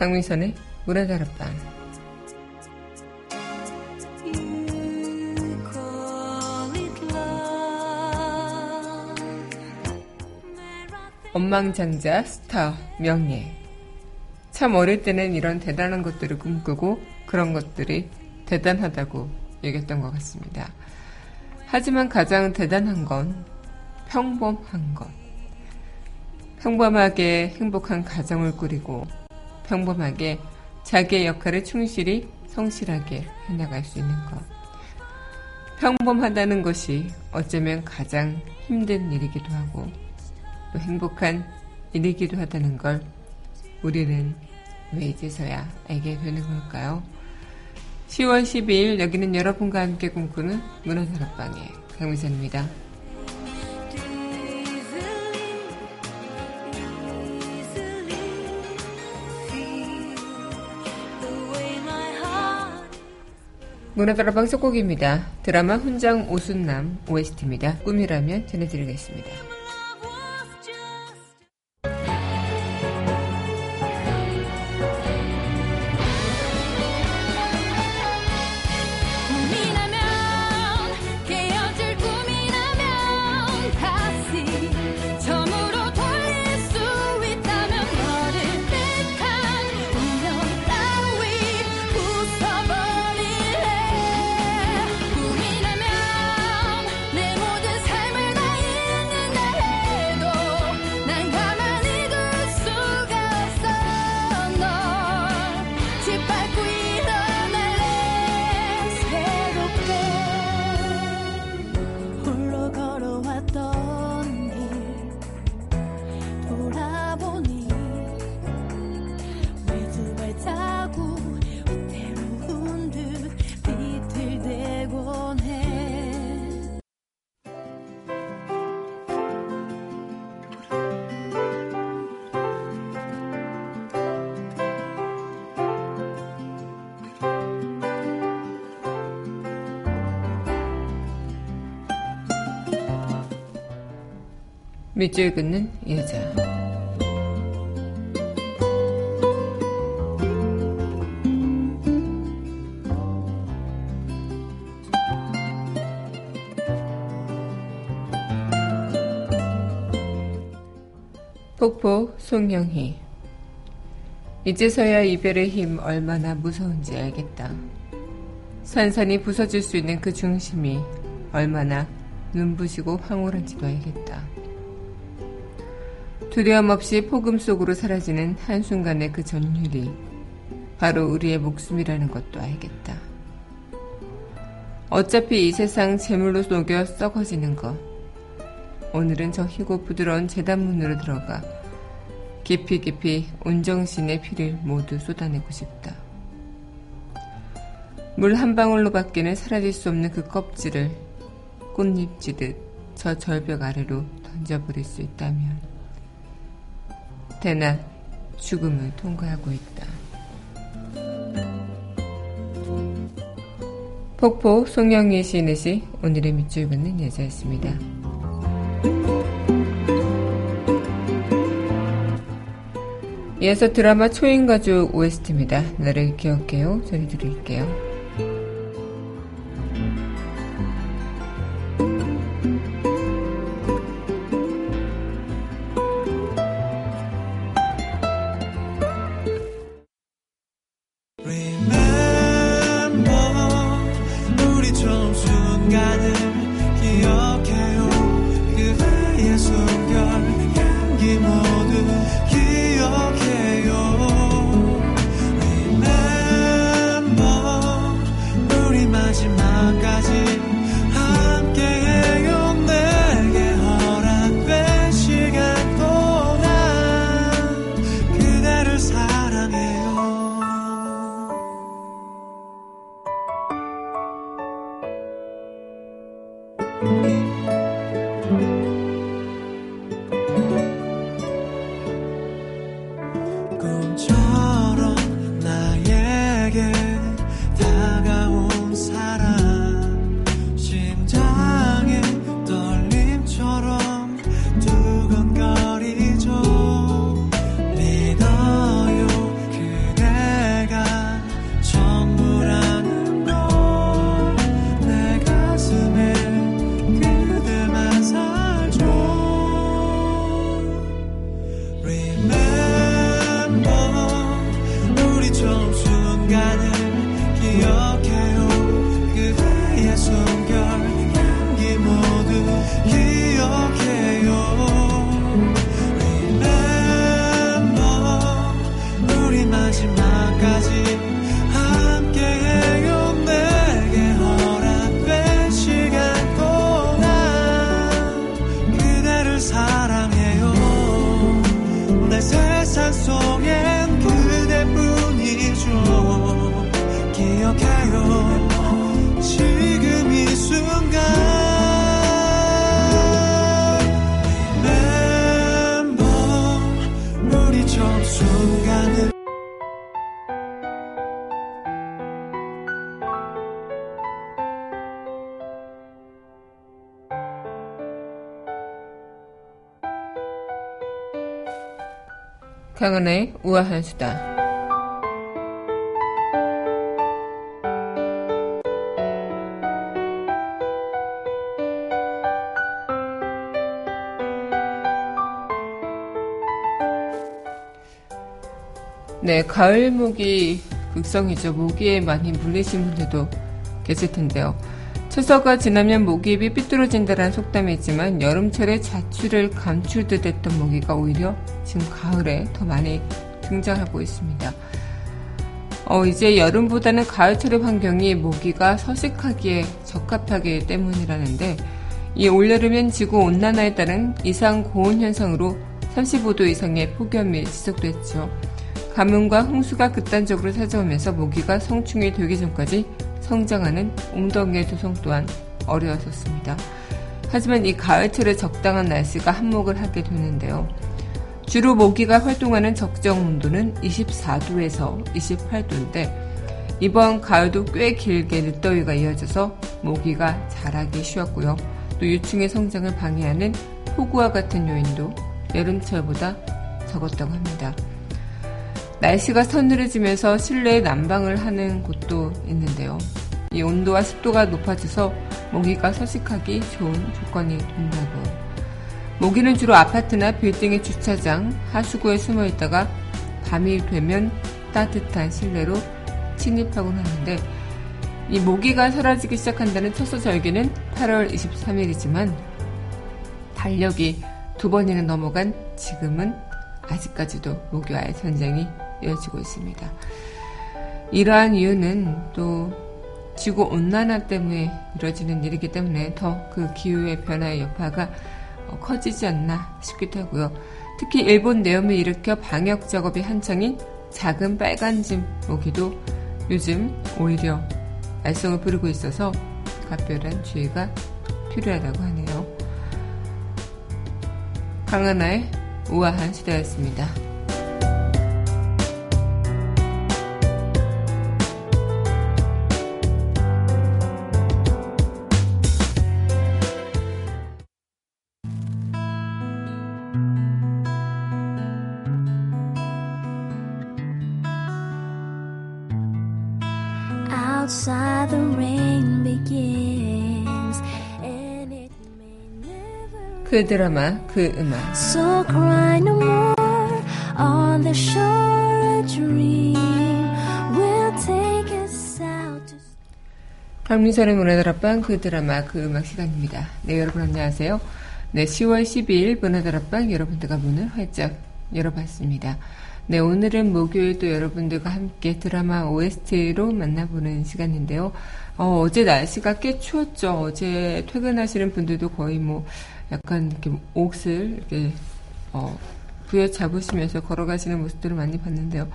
강민선의 문화다락방 엄망장자 스타 명예 참 어릴 때는 이런 대단한 것들을 꿈꾸고 그런 것들이 대단하다고 얘기했던 것 같습니다. 하지만 가장 대단한 건 평범한 것. 평범하게 행복한 가정을 꾸리고 평범하게 자기의 역할을 충실히 성실하게 해나갈 수 있는 것. 평범하다는 것이 어쩌면 가장 힘든 일이기도 하고 또 행복한 일이기도 하다는 걸 우리는 왜 이제서야 알게 되는 걸까요? 10월 12일 여기는 여러분과 함께 꿈꾸는 문화다락방의 강미선입니다. 문화다락방 속곡입니다. 드라마 훈장 오순남 OST입니다. 꿈이라면 전해드리겠습니다. 밑줄 긋는 여자. 폭포 송영희 이제서야 이별의 힘 얼마나 무서운지 알겠다. 산산이 부서질 수 있는 그 중심이 얼마나 눈부시고 황홀한지도 알겠다. 두려움 없이 폭음 속으로 사라지는 한순간의 그 전율이 바로 우리의 목숨이라는 것도 알겠다. 어차피 이 세상 재물로 녹여 썩어지는 것. 오늘은 저 희고 부드러운 재단문으로 들어가 깊이 깊이 온정신의 피를 모두 쏟아내고 싶다. 물 한 방울로 밖에는 사라질 수 없는 그 껍질을 꽃잎 지듯 저 절벽 아래로 던져버릴 수 있다면 대낮 죽음을 통과하고 있다. 폭포 송영희 시인의 시 오늘의 밑줄 긋는 여자였습니다. 이어서 드라마 초인가족 OST입니다. 나를 기억해요. 전해드릴게요. 강은의 우아한 수다. 네, 가을 모기 극성이죠. 모기에 많이 물리신 분들도 계실 텐데요. 추석과 지나면 모기입이 삐뚤어진다는 속담이 있지만 여름철에 자취를 감출듯 했던 모기가 오히려 지금 가을에 더 많이 등장하고 있습니다. 어, 이제 여름보다는 가을철의 환경이 모기가 서식하기에 적합하기 때문이라는데 이 올여름엔 지구 온난화에 따른 이상 고온 현상으로 35도 이상의 폭염이 지속됐죠. 가뭄과 홍수가 극단적으로 찾아오면서 모기가 성충이 되기 전까지 성장하는 웅덩이의 조성 또한 어려웠었습니다. 하지만 이 가을철에 적당한 날씨가 한몫을 하게 되는데요. 주로 모기가 활동하는 적정 온도는 24도에서 28도인데 이번 가을도 꽤 길게 늦더위가 이어져서 모기가 자라기 쉬웠고요. 또 유충의 성장을 방해하는 폭우와 같은 요인도 여름철보다 적었다고 합니다. 날씨가 서늘해지면서 실내에 난방을 하는 곳도 있는데요. 이 온도와 습도가 높아져서 모기가 서식하기 좋은 조건이 된다고. 모기는 주로 아파트나 빌딩의 주차장, 하수구에 숨어 있다가 밤이 되면 따뜻한 실내로 침입하곤 하는데 이 모기가 사라지기 시작한다는 첫 소절기는 8월 23일이지만 달력이 두 번이나 넘어간 지금은 아직까지도 모기와의 전쟁이 이어지고 있습니다. 이러한 이유는 또 지구 온난화 때문에 이루어지는 일이기 때문에 더 그 기후의 변화의 여파가 커지지 않나 싶기도 하고요. 특히 일본 내염을 일으켜 방역 작업이 한창인 작은 빨간 짐 모기도 요즘 오히려 말썽을 부르고 있어서 각별한 주의가 필요하다고 하네요. 강하나의 우아한 시대였습니다. 그 드라마, 그 음악. So cry no more on the shore a dream will take us out to... 강민선의 문화다락방 그 드라마, 그 음악 시간입니다. 네, 여러분 안녕하세요. 네, 10월 12일 문화다락방 여러분들과 문을 활짝 열어봤습니다. 네, 오늘은 목요일 또 여러분들과 함께 드라마 OST로 만나보는 시간인데요. 어, 어제 날씨가 꽤 추웠죠. 어제 퇴근하시는 분들도 거의 뭐 약간 이렇게 옷을 이렇게 어, 부여잡으시면서 걸어가시는 모습들을 많이 봤는데요.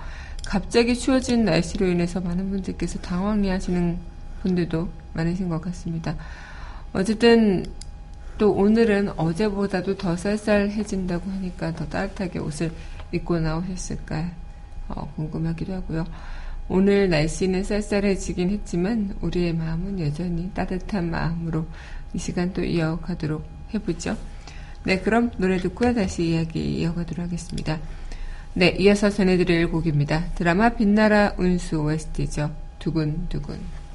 갑자기 추워진 날씨로 인해서 많은 분들께서 당황해 하시는 분들도 많으신 것 같습니다. 어쨌든 또 오늘은 어제보다도 더 쌀쌀해진다고 하니까 더 따뜻하게 옷을 입고 나오셨을까 어, 궁금하기도 하고요. 오늘 날씨는 쌀쌀해지긴 했지만 우리의 마음은 여전히 따뜻한 마음으로 이 시간 또 이어가도록 해보죠. 네, 그럼 노래 듣고 다시 이야기 이어가도록 하겠습니다. 네, 이어서 전해드릴 곡입니다. 드라마 빛나라 운수 OST죠. 두근두근.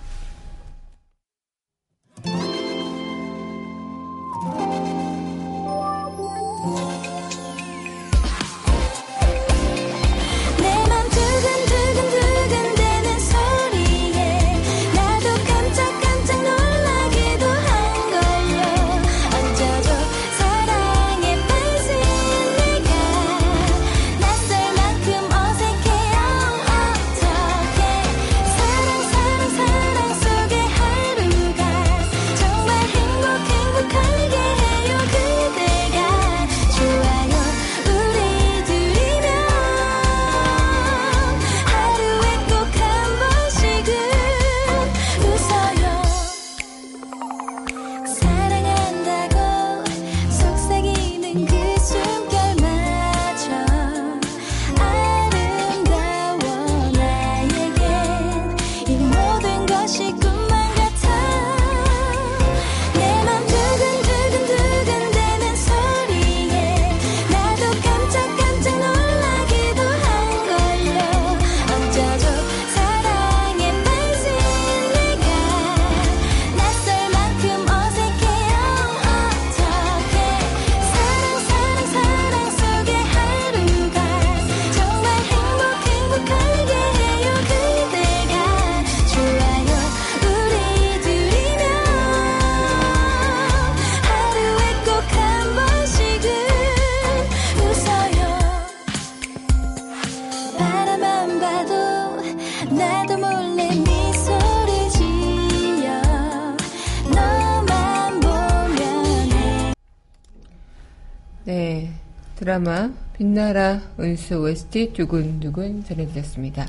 드라마 빛나라 은수 OST 두근두근 전해드렸습니다.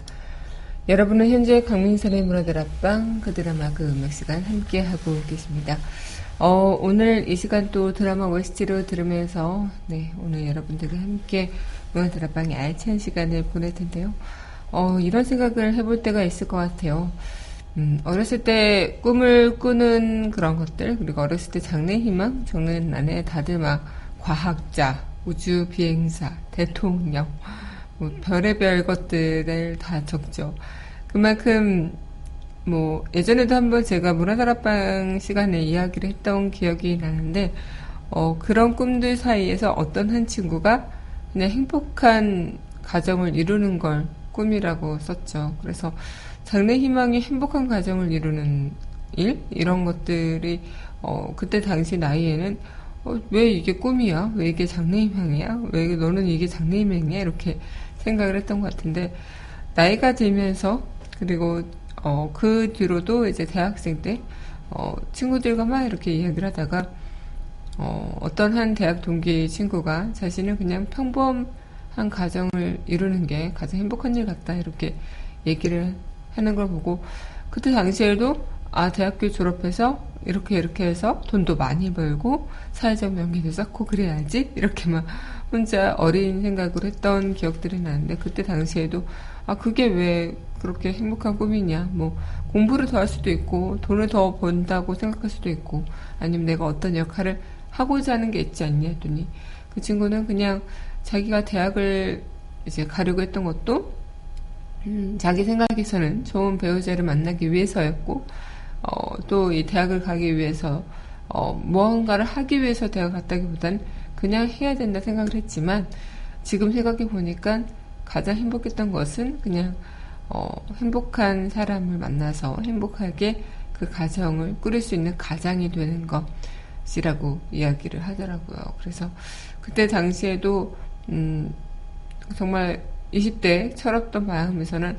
여러분은 현재 강민선의 문화들 앞방 그 드라마 그 음악 시간 함께 하고 계십니다. 어, 오늘 이 시간 또 드라마 OST로 들으면서 네, 오늘 여러분들과 함께 문화들 앞방의 알찬 시간을 보낼 텐데요. 어, 이런 생각을 해볼 때가 있을 것 같아요. 음, 어렸을 때 꿈을 꾸는 그런 것들, 그리고 어렸을 때 장래 희망 적는 안에 다들 막 과학자, 우주 비행사, 대통령, 뭐 별의별 것들을 다 적죠. 그만큼 뭐 예전에도 한번 제가 문화다락방 시간에 이야기를 했던 기억이 나는데 어, 그런 꿈들 사이에서 어떤 한 친구가 그냥 행복한 가정을 이루는 걸 꿈이라고 썼죠. 그래서 장래 희망이 행복한 가정을 이루는 일 이런 것들이 어, 그때 당시 나이에는 어, 왜 이게 꿈이야? 왜 이게 장래희망이야? 왜 너는 이게 장래희망이야? 이렇게 생각을 했던 것 같은데 나이가 들면서 그리고 어, 그 뒤로도 이제 대학생 때 어, 친구들과 막 이렇게 이야기를 하다가 어, 어떤 한 대학 동기 친구가 자신은 그냥 평범한 가정을 이루는 게 가장 행복한 일 같다 이렇게 얘기를 하는 걸 보고 그때 당시에도 아 대학교 졸업해서 이렇게 이렇게 해서 돈도 많이 벌고 사회적 명예도 쌓고 그래야지 이렇게 막 혼자 어린 생각을 했던 기억들이 나는데 그때 당시에도 아 그게 왜 그렇게 행복한 꿈이냐? 뭐 공부를 더 할 수도 있고 돈을 더 번다고 생각할 수도 있고 아니면 내가 어떤 역할을 하고자 하는 게 있지 않냐 했더니 그 친구는 그냥 자기가 대학을 이제 가려고 했던 것도 음, 자기 생각에서는 좋은 배우자를 만나기 위해서였고 어, 또 이 대학을 가기 위해서 어, 무언가를 하기 위해서 대학 갔다기보단 그냥 해야 된다 생각을 했지만 지금 생각해 보니까 가장 행복했던 것은 그냥 어, 행복한 사람을 만나서 행복하게 그 가정을 꾸릴 수 있는 가장이 되는 것이라고 이야기를 하더라고요. 그래서 그때 당시에도 음, 정말 20대 철없던 마음에서는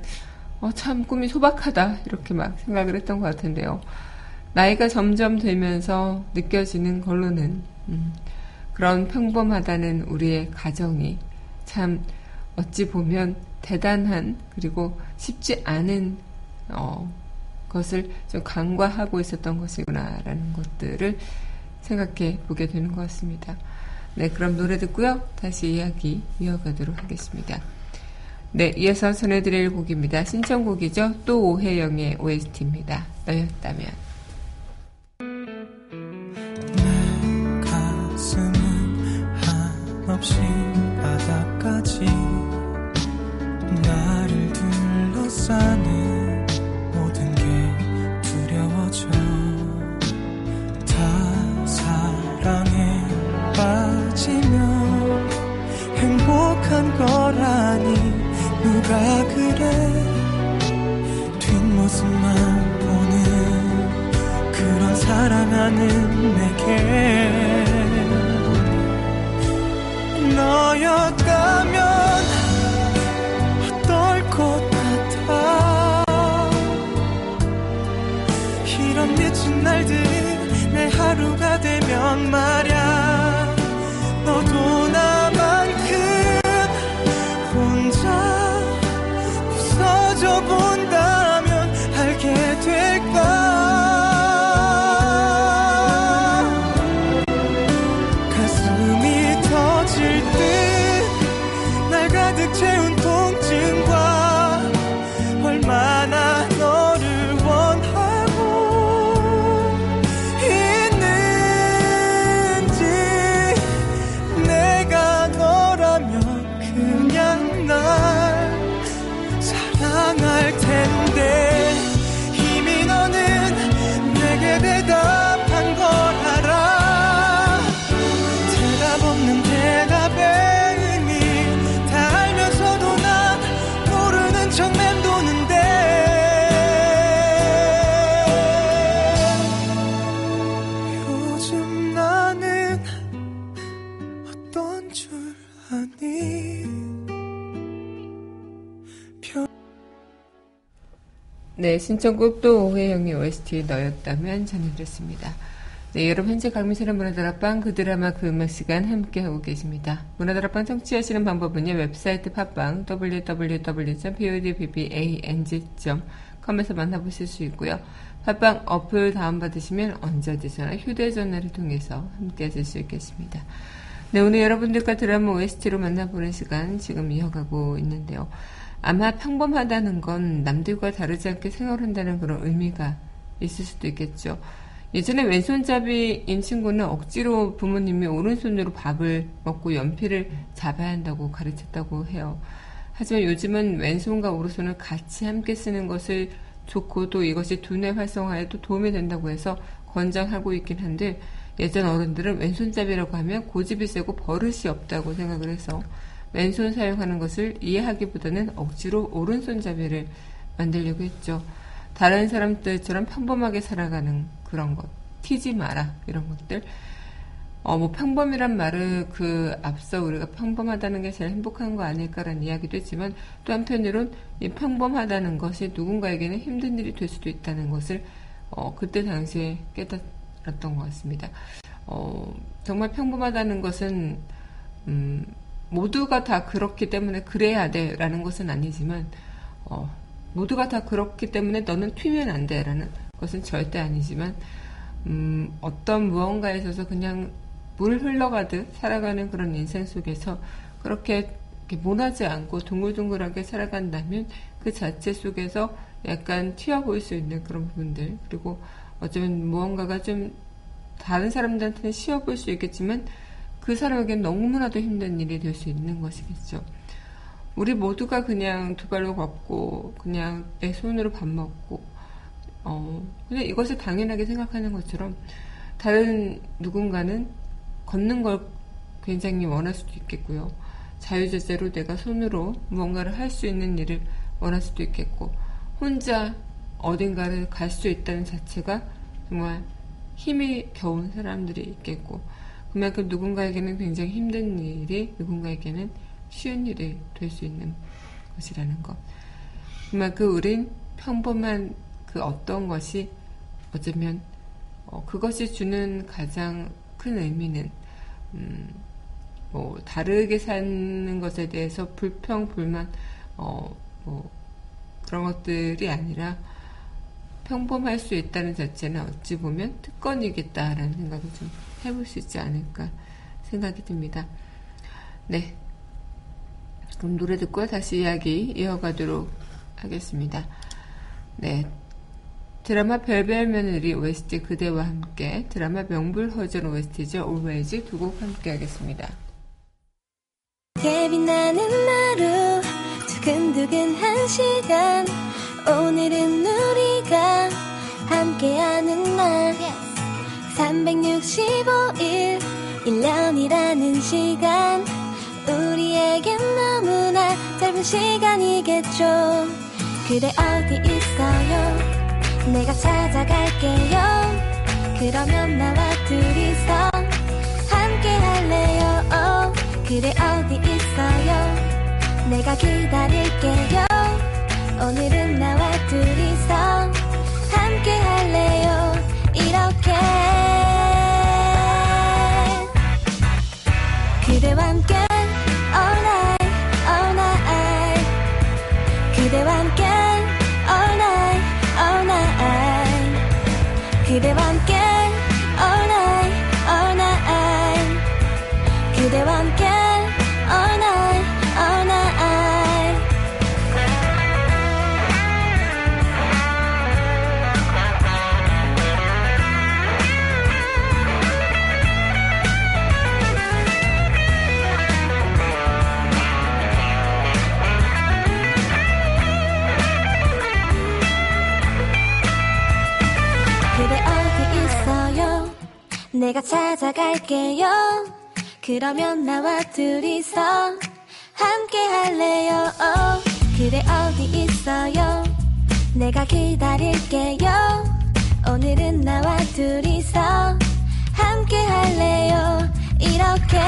어, 참 꿈이 소박하다 이렇게 막 생각을 했던 것 같은데요. 나이가 점점 들면서 느껴지는 걸로는 음, 그런 평범하다는 우리의 가정이 참 어찌 보면 대단한 그리고 쉽지 않은 어, 것을 좀 간과하고 있었던 것이구나라는 것들을 생각해 보게 되는 것 같습니다. 네, 그럼 노래 듣고요. 다시 이야기 이어가도록 하겠습니다. 네, 이어서 전해드릴 곡입니다. 신청곡이죠. 또 오혜영의 OST입니다. 너였다면. 미친 날들이 내 하루가 되면 말야 너도 나 네, 신청곡 또 오혜영의 OST 너였다면 전해드렸습니다. 네, 여러분 현재 강민선의 문화다락방 그 드라마 그 음악 시간 함께하고 계십니다. 문화다락방 청취하시는 방법은요. 웹사이트 팟빵 www.podbbang.com에서 만나보실 수 있고요. 팟빵 어플 다운받으시면 언제 어디서나 휴대전화를 통해서 함께하실 수 있겠습니다. 네, 오늘 여러분들과 드라마 OST로 만나보는 시간 지금 이어가고 있는데요. 아마 평범하다는 건 남들과 다르지 않게 생활한다는 그런 의미가 있을 수도 있겠죠. 예전에 왼손잡이인 친구는 억지로 부모님이 오른손으로 밥을 먹고 연필을 잡아야 한다고 가르쳤다고 해요. 하지만 요즘은 왼손과 오른손을 같이 함께 쓰는 것을 좋고 또 이것이 두뇌 활성화에도 도움이 된다고 해서 권장하고 있긴 한데 예전 어른들은 왼손잡이라고 하면 고집이 세고 버릇이 없다고 생각을 해서 왼손 사용하는 것을 이해하기보다는 억지로 오른손잡이를 만들려고 했죠. 다른 사람들처럼 평범하게 살아가는 그런 것. 튀지 마라. 이런 것들. 어, 뭐 평범이란 말을 그 앞서 우리가 평범하다는 게 제일 행복한 거 아닐까라는 이야기도 했지만 또 한편으론 이 평범하다는 것이 누군가에게는 힘든 일이 될 수도 있다는 것을 어, 그때 당시에 깨달았던 것 같습니다. 어, 정말 평범하다는 것은 음, 모두가 다 그렇기 때문에 그래야 돼라는 것은 아니지만 어, 모두가 다 그렇기 때문에 너는 튀면 안 돼라는 것은 절대 아니지만 음, 어떤 무언가에 있어서 그냥 물 흘러가듯 살아가는 그런 인생 속에서 그렇게 모나지 않고 둥글둥글하게 살아간다면 그 자체 속에서 약간 튀어 보일 수 있는 그런 부분들 그리고 어쩌면 무언가가 좀 다른 사람들한테는 쉬워 보일 수 있겠지만 그 사람에게는 너무나도 힘든 일이 될 수 있는 것이겠죠. 우리 모두가 그냥 두 발로 걷고 그냥 내 손으로 밥 먹고 어 그냥 이것을 당연하게 생각하는 것처럼 다른 누군가는 걷는 걸 굉장히 원할 수도 있겠고요. 자유자재로 내가 손으로 무언가를 할 수 있는 일을 원할 수도 있겠고 혼자 어딘가를 갈 수 있다는 자체가 정말 힘이 겨운 사람들이 있겠고 그만큼 누군가에게는 굉장히 힘든 일이 누군가에게는 쉬운 일이 될 수 있는 것이라는 것. 그만큼 우린 평범한 그 어떤 것이 어쩌면 어, 그것이 주는 가장 큰 의미는 음, 뭐 다르게 사는 것에 대해서 불평 불만 어, 뭐 그런 것들이 아니라 평범할 수 있다는 자체는 어찌 보면 특권이겠다라는 생각을 좀 해볼 수 있지 않을까 생각이 듭니다. 네. 그럼 노래 듣고 다시 이야기 이어가도록 하겠습니다. 네. 드라마 별별 며느리 OST 그대와 함께 드라마 명불허전 OST죠. Always 두 곡 함께 하겠습니다. 예비나는 하루 두근두근 한 시간 오늘은 우리가 함께하는 날. 365일 1년이라는 시간. 우리에겐 너무나 짧은 시간이겠죠. 그래 어디 있어요? 내가 찾아갈게요. 그러면 나와 둘이서 함께 할래요? oh, 그래 어디 있어요? 내가 기다릴게요. 오늘은 나와 둘이서 내가 찾아갈게요. 그러면 나와 둘이서 함께 할래요. 그대 어디 있어요? 내가 기다릴게요. 오늘은 나와 둘이서 함께 할래요. 이렇게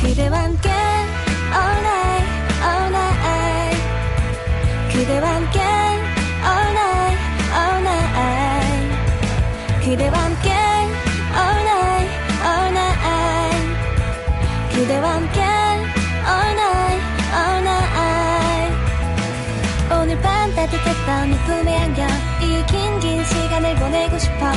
그대와 함께 all night all night 그대와 네 품에 안겨 이 긴 긴 시간을 보내고 싶어.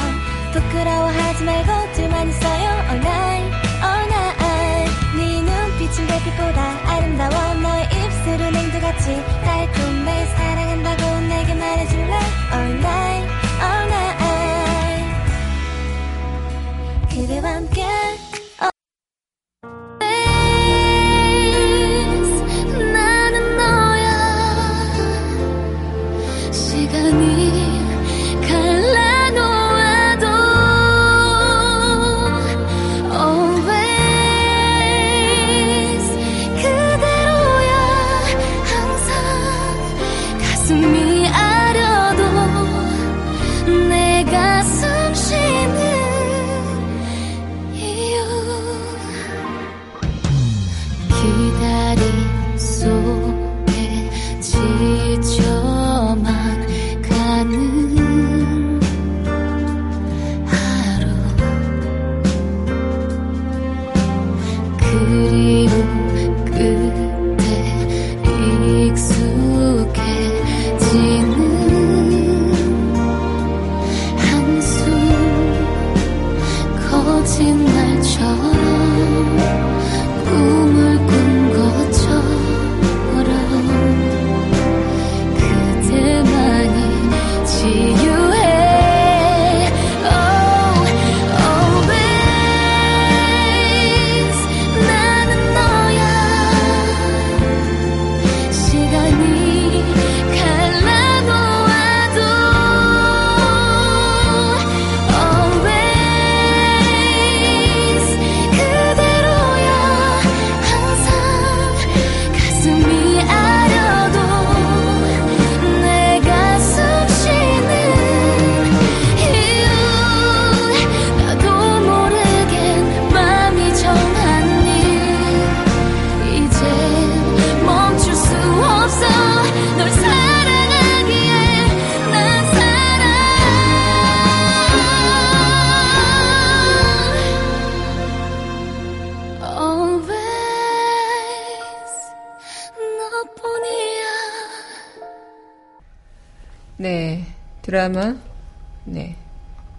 부끄러워하지 말고 둘만 있어요 all night all night. 네 눈빛은 별빛보다 아름다워. 너의 입술은 앵두같이 달콤해. 사랑한다고 내게 말해줄래 all night all night. 그대와 함께 네, 드라마, 네.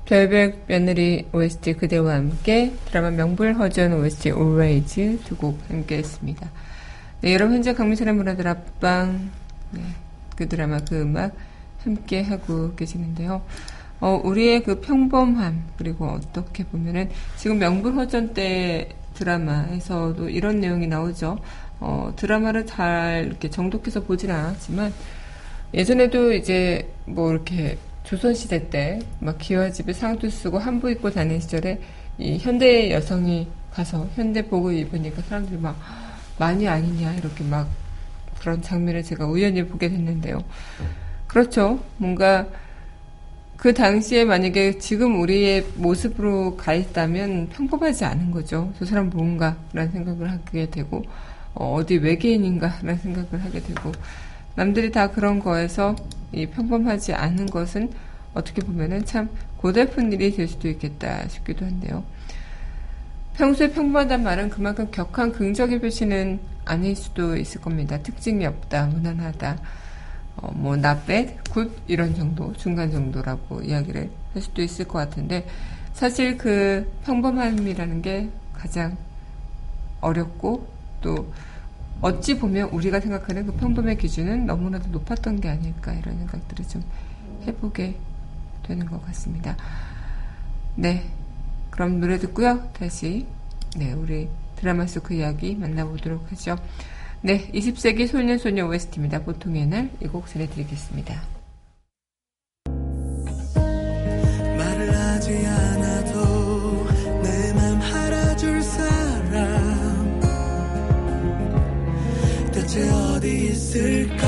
별백 며느리 OST 그대와 함께 드라마 명불 허전 OST Always 두 곡 함께 했습니다. 네, 여러분 현재 강민선의 문화들 앞방, 네, 그 드라마 그 음악 함께 하고 계시는데요. 어, 우리의 그 평범함, 그리고 어떻게 보면은 지금 명불 허전 때 드라마에서도 이런 내용이 나오죠. 어, 드라마를 잘 이렇게 정독해서 보지는 않았지만, 예전에도 이제 뭐 이렇게 조선시대 때 막 기와집에 상도 쓰고 한복 입고 다니는 시절에 이 현대 여성이 가서 현대 복을 입으니까 사람들이 막 많이 아니냐 이렇게 막 그런 장면을 제가 우연히 보게 됐는데요. 그렇죠. 뭔가 그 당시에 만약에 지금 우리의 모습으로 가 있다면 평범하지 않은 거죠. 저 사람 뭔가라는 생각을 하게 되고 어, 어디 외계인인가라는 생각을 하게 되고 남들이 다 그런 거에서 이 평범하지 않은 것은 어떻게 보면은 참 고달픈 일이 될 수도 있겠다 싶기도 한데요. 평소에 평범하단 말은 그만큼 격한 긍정의 표시는 아닐 수도 있을 겁니다. 특징이 없다, 무난하다, 어, 뭐, bad, good, 이런 정도, 중간 정도라고 이야기를 할 수도 있을 것 같은데, 사실 그 평범함이라는 게 가장 어렵고, 또, 어찌 보면 우리가 생각하는 그 평범의 기준은 너무나도 높았던 게 아닐까, 이런 생각들을 좀 해보게 되는 것 같습니다. 네. 그럼 노래 듣고요. 다시, 네, 우리 드라마 속 그 이야기 만나보도록 하죠. 네, 20세기 소년소녀 OST입니다. 보통의 날 이 곡 전해드리겠습니다. 대체 어디 있을까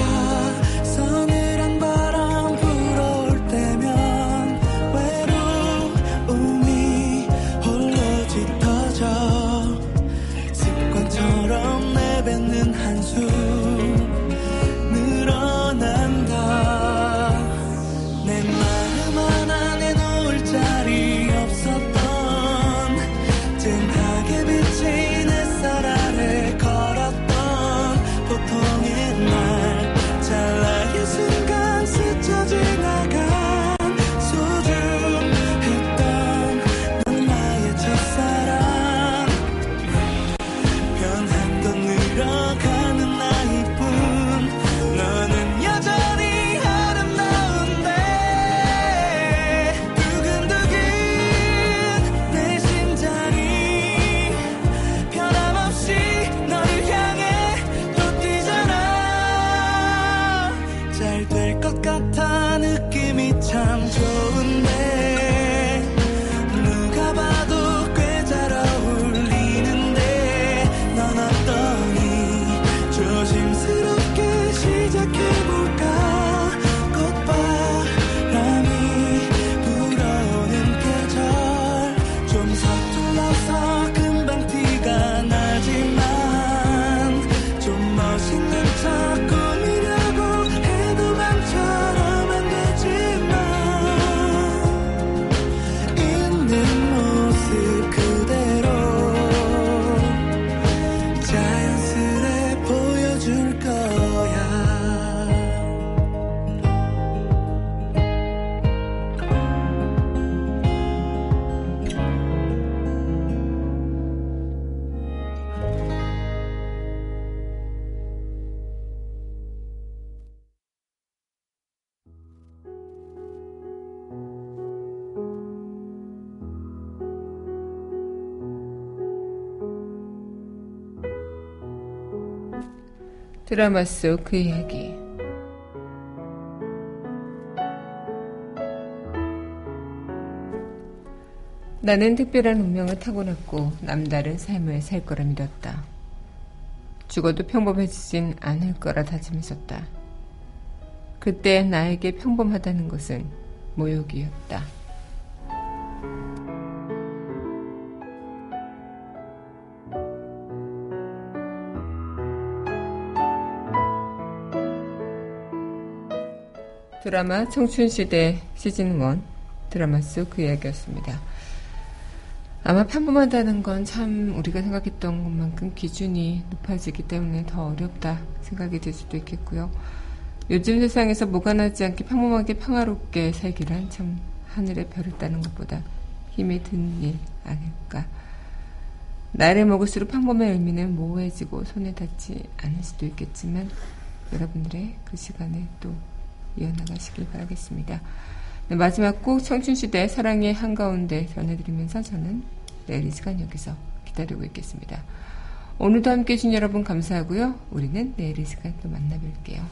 드라마 속 그 이야기. 나는 특별한 운명을 타고났고 남다른 삶을 살 거라 믿었다. 죽어도 평범해지진 않을 거라 다짐했었다. 그때 나에게 평범하다는 것은 모욕이었다. 드라마 청춘시대 시즌1 드라마 속 그 이야기였습니다. 아마 평범하다는 건 참 우리가 생각했던 것만큼 기준이 높아지기 때문에 더 어렵다 생각이 들 수도 있겠고요. 요즘 세상에서 무관하지 않게 평범하게 평화롭게 살기란 참 하늘의 별을 따는 것보다 힘이 드는 일 아닐까. 나이를 먹을수록 평범의 의미는 모호해지고 손에 닿지 않을 수도 있겠지만 여러분들의 그 시간을 또 이어나가시길 바라겠습니다. 네, 마지막 곡 청춘시대 사랑의 한가운데 전해드리면서 저는 내일 이 시간 여기서 기다리고 있겠습니다. 오늘도 함께 해주신 여러분 감사하고요. 우리는 내일 이 시간 또 만나뵐게요.